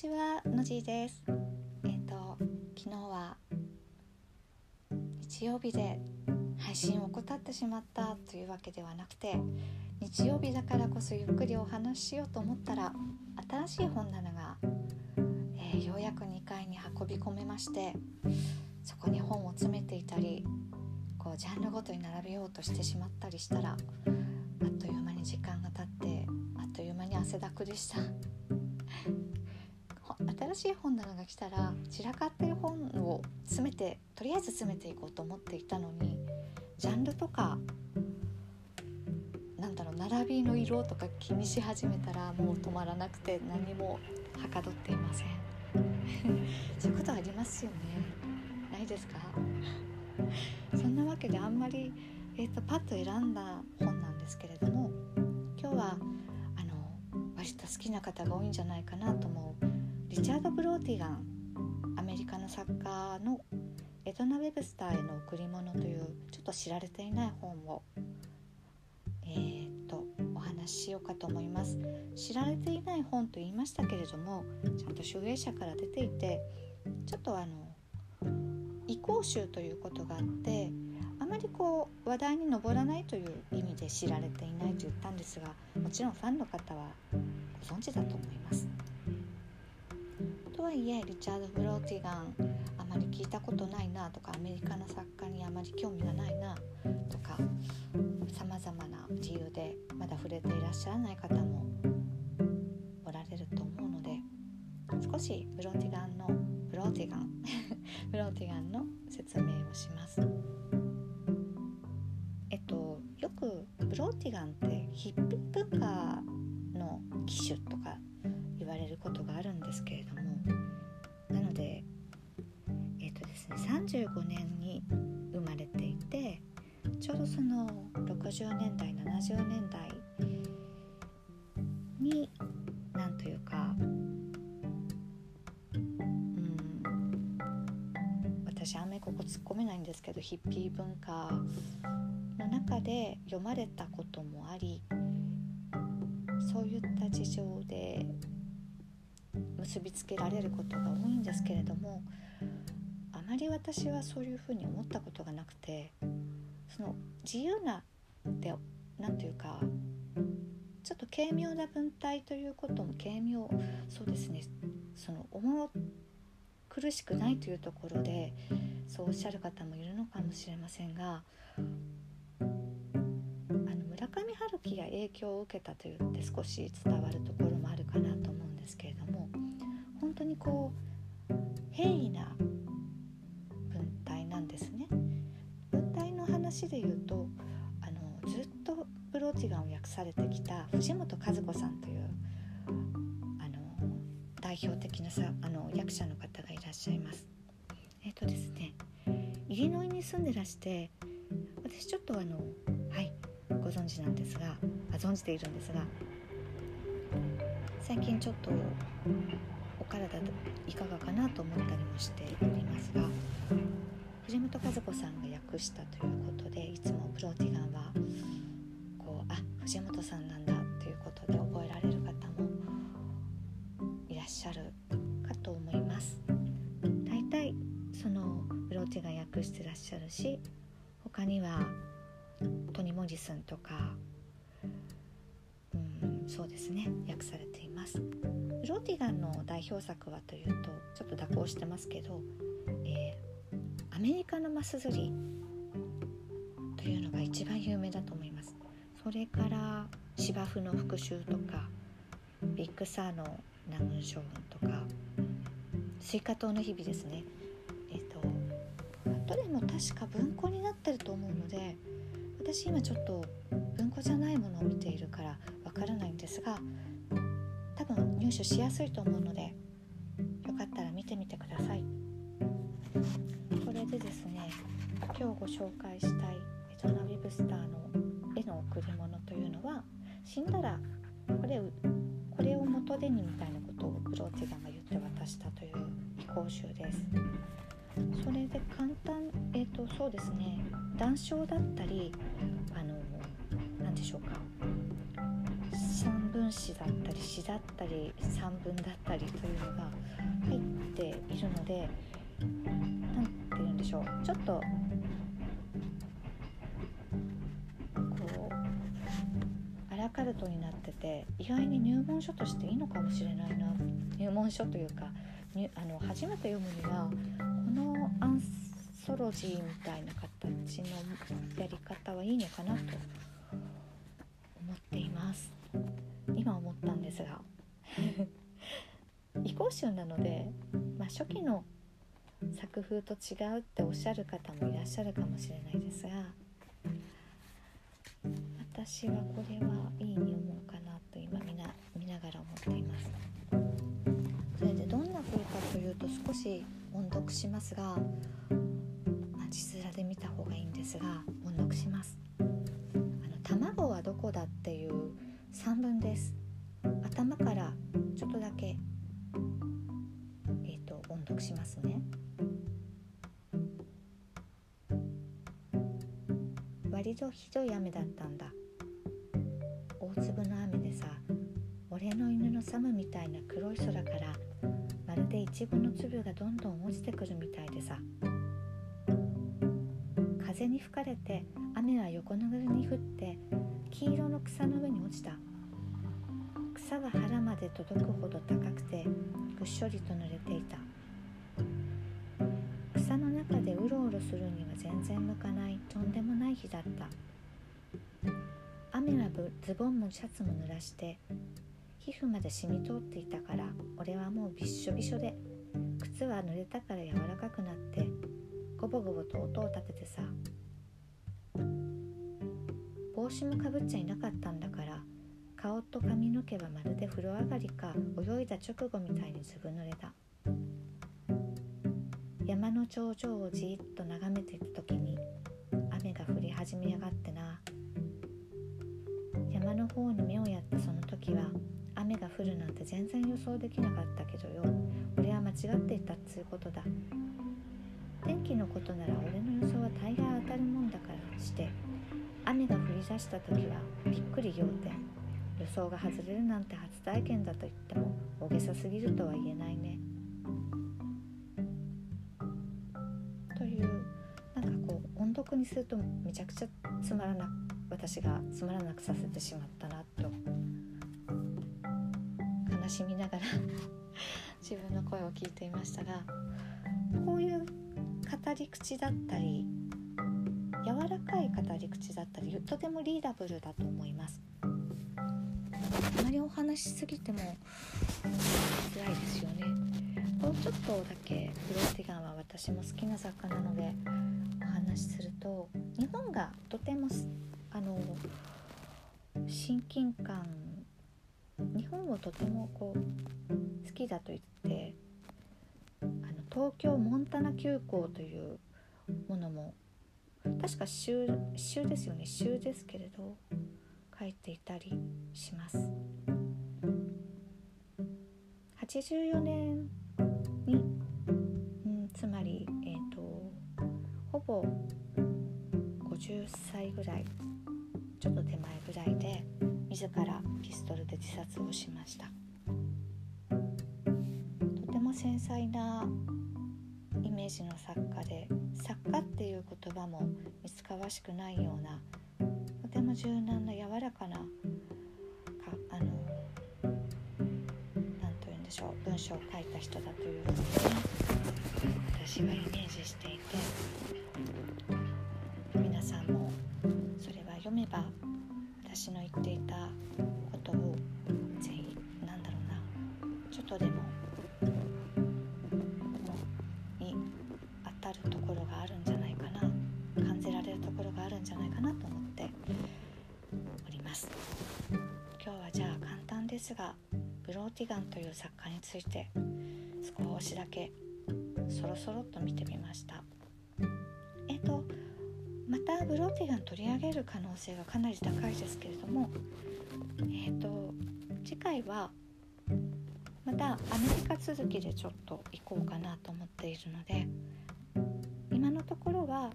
ちはのじいです。えっ、と昨日は日曜日で配信を怠ってしまったというわけではなくて日曜日だからこそゆっくりお話ししようと思ったら新しい本棚が、えー、ようやく2階に運び込めましてそこに本を詰めていたりこうジャンルごとに並べようとしてしまったりしたらあっという間に時間が経ってあっという間に汗だくでした。新しい本棚が来たら散らかってる本を詰めてとりあえず詰めていこうと思っていたのにジャンルとかなんだろう並びの色とか気にし始めたらもう止まらなくて何もはかどっていません。そういうことありますよね。ないですか？そんなわけであんまり、えーと、パッと選んだ本なんですけれども今日はあの割と好きな方が多いんじゃないかなと思うリチャード・ブローティガンアメリカの作家のエドナ・ウェブスターへの贈り物というちょっと知られていない本をえー、っとお話ししようかと思います知られていない本と言いましたけれどもちゃんと集英社から出ていてちょっとあの移行集ということがあってあまりこう話題に上らないという意味で知られていないと言ったんですがもちろんファンの方はご存知だと思います。とはいえリチャード・ブローティガンあまり聞いたことないなとかアメリカの作家にあまり興味がないなとかさまざまな理由でまだ触れていらっしゃらない方もおられると思うので少しブローティガンのブローティガン ブローティガンの説明をします。えっとよくブローティガンってヒッピー文化の機種とかわれることがあるんですけれどもなのでえっ、ー、とですね35年に生まれていてちょうどその60年代70年代に何というかうん私あんまりここ突っ込めないんですけどヒッピー文化の中で読まれたこともありそういった事情で結びつけられることが多いんですけれどもあまり私はそういうふうに思ったことがなくてその自由なって何て言うかちょっと軽妙な文体ということも軽妙そうですねその重苦しくないというところでそうおっしゃる方もいるのかもしれませんがあの村上春樹が影響を受けたと言って少し伝わるところもあるかなと思うんですけれども本当にこう平易な文体なんですね。文体の話で言うとあのずっとブローチガンを訳されてきた藤本和子さんというあの代表的なさあの役者の方がいらっしゃいます。えっ、ー、とですねイリノイに住んでらして私ちょっとあのはいご存知なんですがあ存じているんですが最近ちょっとお体いかがかなと思ったりもしておりますが藤本和子さんが訳したということでいつもプロティガンはこうあ藤本さんなんだということで覚えられる方もいらっしゃるかと思います。大体そのプロティガン訳してらっしゃるし他にはトニ・モリスンとかうんそうですね訳されています。ブローティガンの代表作はというとちょっと蛇行してますけど、えー、アメリカのマス釣りというのが一番有名だと思います。それから芝生の復讐とかビッグサーの南軍将軍とか西瓜糖の日々ですね。えっ、ー、とどれも確か文庫になってると思うので私今ちょっと文庫じゃないものを見ているからわからないんですが多分入手しやすいと思うのでよかったら見てみてください。これでですね今日ご紹介したいエトナ・ウィブスターの絵の贈り物というのは死んだらこれこれを元手にみたいなことをブローテガンが言って渡したという非行集です。それで簡単えっ、ー、とそうですね談笑だったりあの何でしょうか。分分詞だったり詩だったり散文だったりというのが入っているので何て言うんでしょうちょっとこうアラカルトになってて意外に入門書としていいのかもしれないな。入門書というかあの初めて読むにはこのアンソロジーみたいな形のやり方はいいのかなと思っていますですが。移行集なので、まあ、初期の作風と違うっておっしゃる方もいらっしゃるかもしれないですが私はこれはいいに思うかなと今見な見ながら思っています。それでどんな風かというと少し音読しますが、まあ、字面で見た方がいいんですが音読します。あの卵はどこだっていう3文です。頭からちょっとだけえっ、ー、と音読しますね。割とひどい雨だったんだ。大粒の雨でさ俺の犬のサムみたいな黒い空からまるでイチゴの粒がどんどん落ちてくるみたいでさ。風に吹かれて雨は横殴りに降って黄色の草の上に落ちた。草が腹まで届くほど高くてぐっしょりと濡れていた。草の中でうろうろするには全然向かないとんでもない日だった。雨はズボンもシャツも濡らして皮膚まで染み通っていたから俺はもうびっしょびしょで靴は濡れたから柔らかくなってゴボゴボと音を立ててさ帽子もかぶっちゃいなかったんだから顔と髪の毛はまるで風呂上がりか泳いだ直後みたいにずぶ濡れだ。山の頂上をじーっと眺めていた時に雨が降り始めやがってな。山の方に目をやったその時は雨が降るなんて全然予想できなかったけどよ。俺は間違っていたっつうことだ。天気のことなら俺の予想は大概当たるもんだからして雨が降り出した時はびっくり仰天。予想が外れるなんて初体験だと言っても大げさすぎるとは言えないね。というなんかこう音読にするとめちゃくちゃつまらなく私がつまらなくさせてしまったなと悲しみながら 自分の声を聞いていましたがこういう語り口だったり柔らかい語り口だったりとてもリーダブルだと思います。あまりお話しすぎても辛いですよね。もうちょっとだけフローティガンは私も好きな作家なのでお話しすると日本がとてもあの親近感日本をとてもこう好きだと言ってあの東京モンタナ急行というものも確か州州ですよね。州ですけれど書いていたりします。84年に、うん、つまりえー、とほぼ50歳ぐらいちょっと手前ぐらいで自らピストルで自殺をしました。とても繊細なイメージの作家で作家っていう言葉も見つかわしくないようなも柔軟な柔らかなかあの何と言うんでしょう文章を書いた人だというふうに私はイメージしていて皆さんもそれは読めば私の言っていたことをぜひなんだろうなちょっとでもですがブローティガンという作家について少しだけそろそろと見てみました。えっ、とまたブローティガン取り上げる可能性がかなり高いですけれどもえっ、と次回はまたアメリカ続きでちょっと行こうかなと思っているので今のところは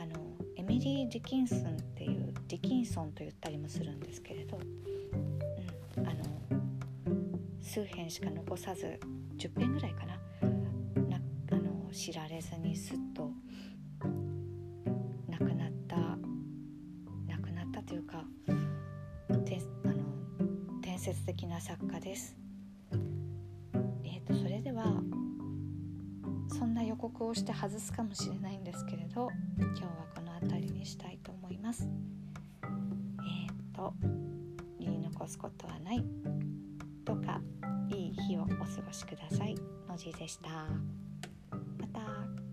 あのエミリー・ディキンソンっていうディキンソンと言ったりもするんですけれどあの数編しか残さず10編ぐらいかななあの知られずにすっと亡くなった亡くなったというかてあの伝説的な作家です。えーと、それではそんな予告をして外すかもしれないんですけれど今日はこの辺りにしたいと思います。えっ、と残すことはないとかいい日をお過ごしください。のじでした。また。